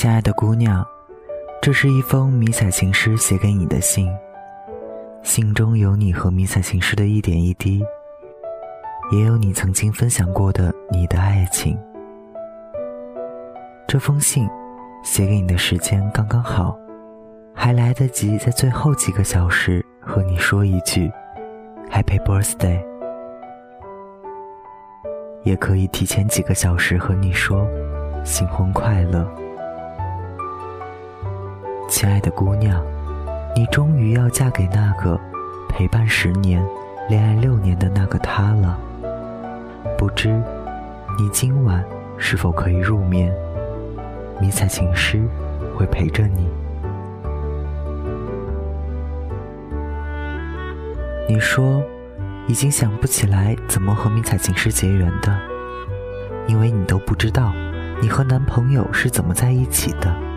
亲爱的姑娘，这是一封迷彩情诗写给你的信，信中有你和迷彩情诗的一点一滴，也有你曾经分享过的你的爱情。这封信写给你的时间刚刚好，还来得及在最后几个小时和你说一句 “Happy Birthday”，也可以提前几个小时和你说“新婚快乐”。亲爱的姑娘，你终于要嫁给那个陪伴十年、恋爱六年的那个他了。不知你今晚是否可以入眠？迷彩情诗会陪着你。你说已经想不起来怎么和迷彩情诗结缘的，因为你都不知道你和男朋友是怎么在一起的。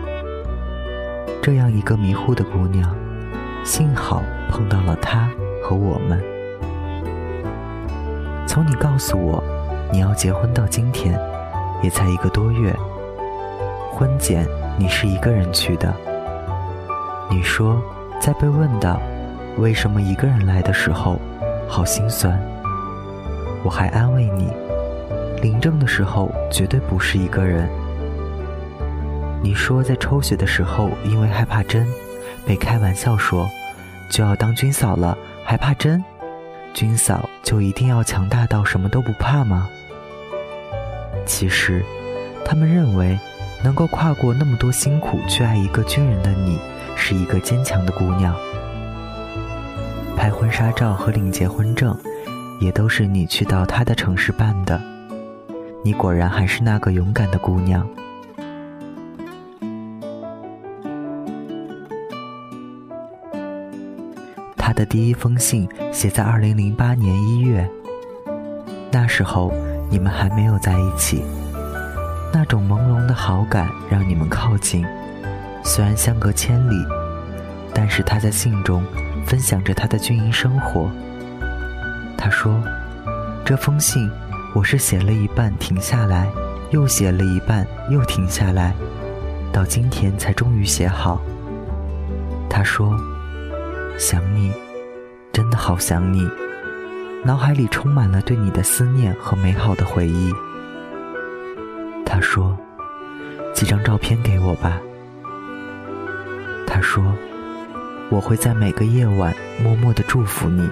这样一个迷糊的姑娘，幸好碰到了他和我们。从你告诉我你要结婚到今天，也才一个多月。婚检你是一个人去的。你说在被问到为什么一个人来的时候，好心酸。我还安慰你，领证的时候绝对不是一个人。你说在抽血的时候，因为害怕针，被开玩笑说就要当军嫂了，还怕针？军嫂就一定要强大到什么都不怕吗？其实，他们认为能够跨过那么多辛苦去爱一个军人的你，是一个坚强的姑娘。拍婚纱照和领结婚证，也都是你去到他的城市办的。你果然还是那个勇敢的姑娘。的第一封信写在二零零八年一月，那时候你们还没有在一起，那种朦胧的好感让你们靠近，虽然相隔千里，但是他在信中分享着他的军营生活。他说：“这封信我是写了一半停下来，又写了一半又停下来，到今天才终于写好。”他说。想你，真的好想你，脑海里充满了对你的思念和美好的回忆。他说：“几张照片给我吧。”他说：“我会在每个夜晚默默的祝福你。”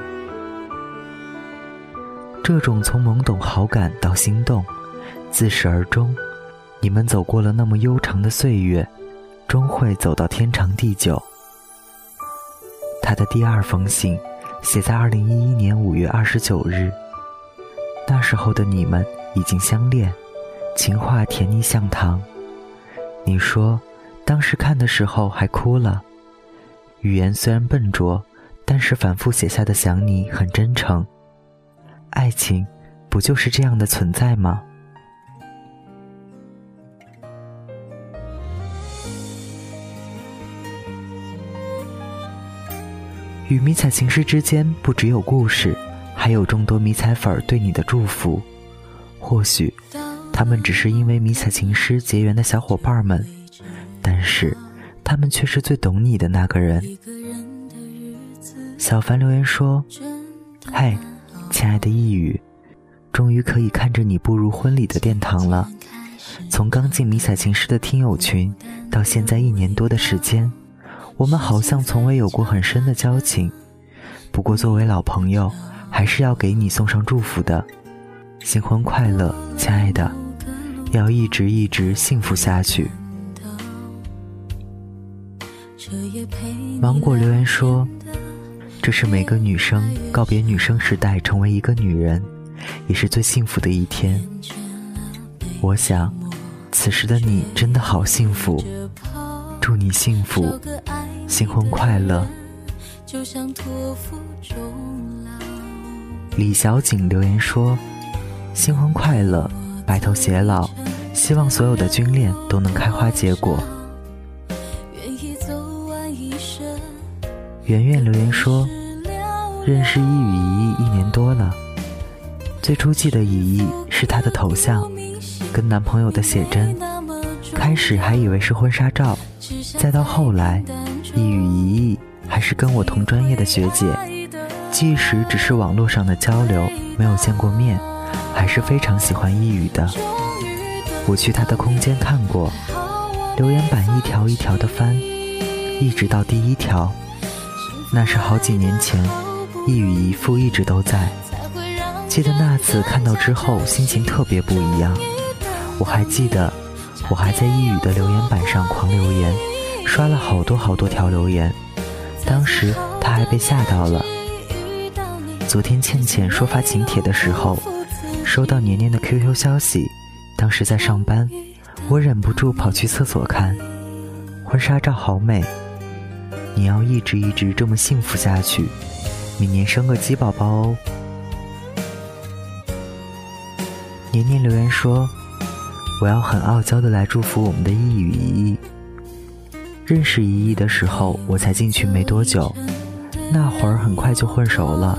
这种从懵懂好感到心动，自始而终，你们走过了那么悠长的岁月，终会走到天长地久。他的第二封信，写在二零一一年五月二十九日。那时候的你们已经相恋，情话甜腻像糖。你说，当时看的时候还哭了。语言虽然笨拙，但是反复写下的想你很真诚。爱情，不就是这样的存在吗？与迷彩情诗之间不只有故事，还有众多迷彩粉儿对你的祝福。或许，他们只是因为迷彩情诗结缘的小伙伴们，但是，他们却是最懂你的那个人。小凡留言说：“嗨，亲爱的一语，终于可以看着你步入婚礼的殿堂了。从刚进迷彩情诗的听友群，到现在一年多的时间。”我们好像从未有过很深的交情，不过作为老朋友，还是要给你送上祝福的。新婚快乐，亲爱的，要一直一直幸福下去。芒果留言说：“这是每个女生告别女生时代，成为一个女人，也是最幸福的一天。”我想，此时的你真的好幸福，祝你幸福。新婚快乐！就像托付终老李小景留言说：“新婚快乐，白头偕老，希望所有的军恋都能开花结果。”圆圆留言说：“认识一语一一年多了，最初记得一意是他的头像，跟男朋友的写真，开始还以为是婚纱照，再到后来，一语一意还是跟我同专业的学姐，即使只是网络上的交流，没有见过面，还是非常喜欢一语的。我去他的空间看过，留言板一条一条的翻，一直到第一条，那是好几年前，一语一复一直都在。记得那次看到之后，心情特别不一样。我还记得，我还在一语的留言板上狂留言，刷了好多好多条留言。当时他还被吓到了。昨天倩倩说发请帖的时候，收到年年的 QQ 消息，当时在上班，我忍不住跑去厕所看，婚纱照好美。你要一直一直这么幸福下去，明年生个鸡宝宝哦。年年留言说：“我要很傲娇的来祝福我们的一语一意。认识一意的时候，我才进群没多久，那会儿很快就混熟了，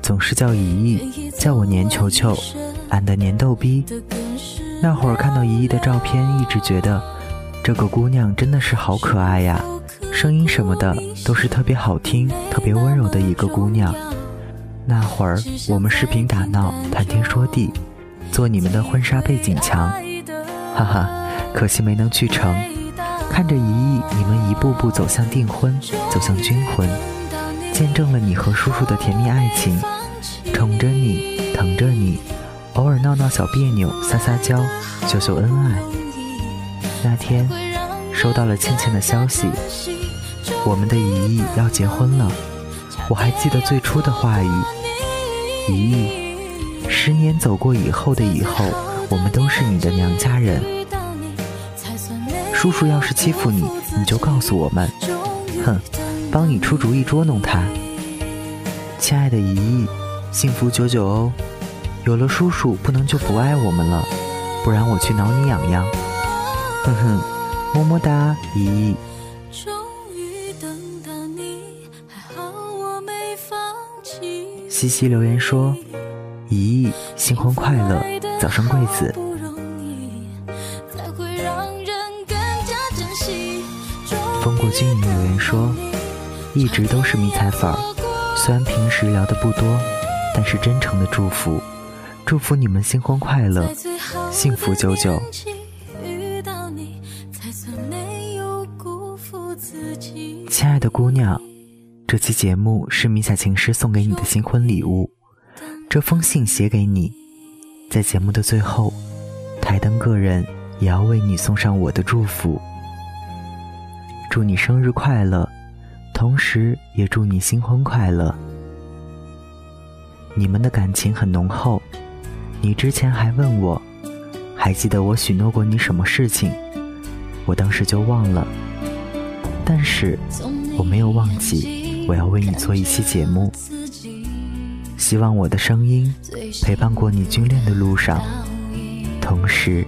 总是叫一意，叫我年球球，俺的年逗逼。那会儿看到一意的照片，一直觉得这个姑娘真的是好可爱呀，声音什么的都是特别好听、特别温柔的一个姑娘。那会儿我们视频打闹，谈天说地。”做你们的婚纱背景墙，哈哈，可惜没能去成。看着一亿你们一步步走向订婚，走向军婚，见证了你和叔叔的甜蜜爱情，宠着你，疼着你，偶尔闹闹小别扭，撒撒娇，秀秀恩爱。那天收到了倩倩的消息，我们的一亿要结婚了。我还记得最初的话语，一亿。十年走过以后的以后，我们都是你的娘家人。叔叔要是欺负你，你就告诉我们，哼，帮你出主意捉弄他。亲爱的姨姨，幸福久久哦。有了叔叔，不能就不爱我们了，不然我去挠你痒痒。哼哼，么么哒，姨姨。西西留言说。姨姨，新婚快乐，早生贵子。风过君影留言说，一直都是迷彩粉儿，虽然平时聊的不多，但是真诚的祝福，祝福你们新婚快乐，幸福久久。亲爱的姑娘，这期节目是迷彩情诗送给你的新婚礼物。这封信写给你，在节目的最后，台灯个人也要为你送上我的祝福。祝你生日快乐，同时也祝你新婚快乐。你们的感情很浓厚，你之前还问我，还记得我许诺过你什么事情？我当时就忘了，但是我没有忘记，我要为你做一期节目。希望我的声音陪伴过你军恋的路上，同时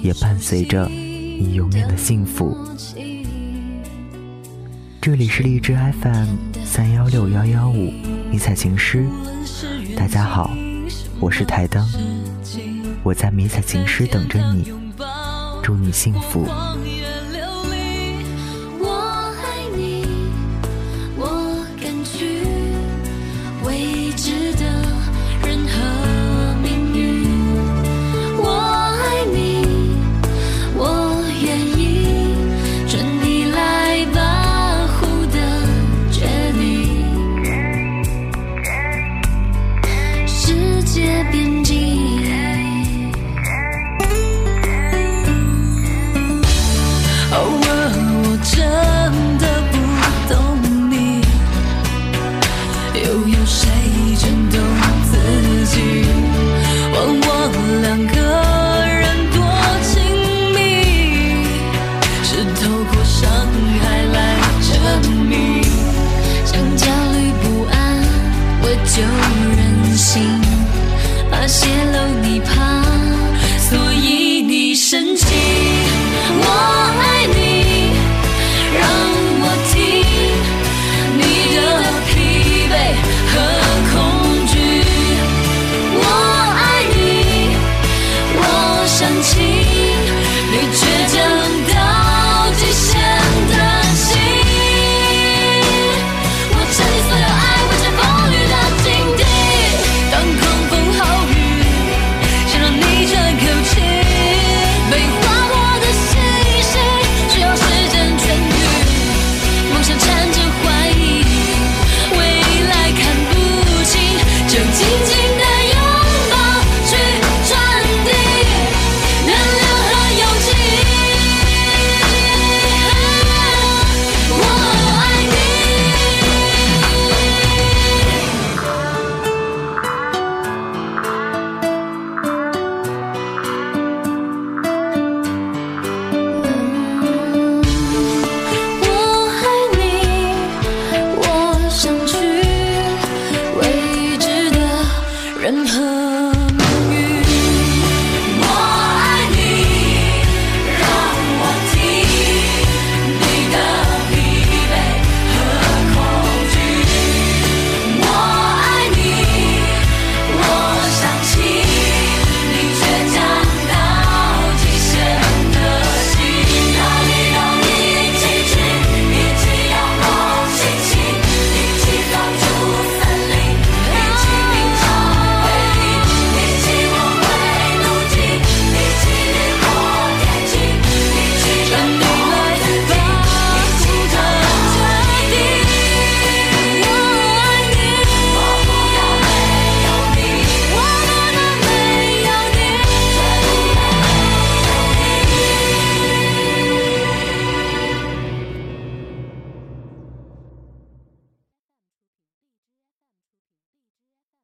也伴随着你永远的幸福。这里是荔枝 FM 三幺六幺幺五迷彩情诗，大家好，我是台灯，我在迷彩情诗等着你，祝你幸福。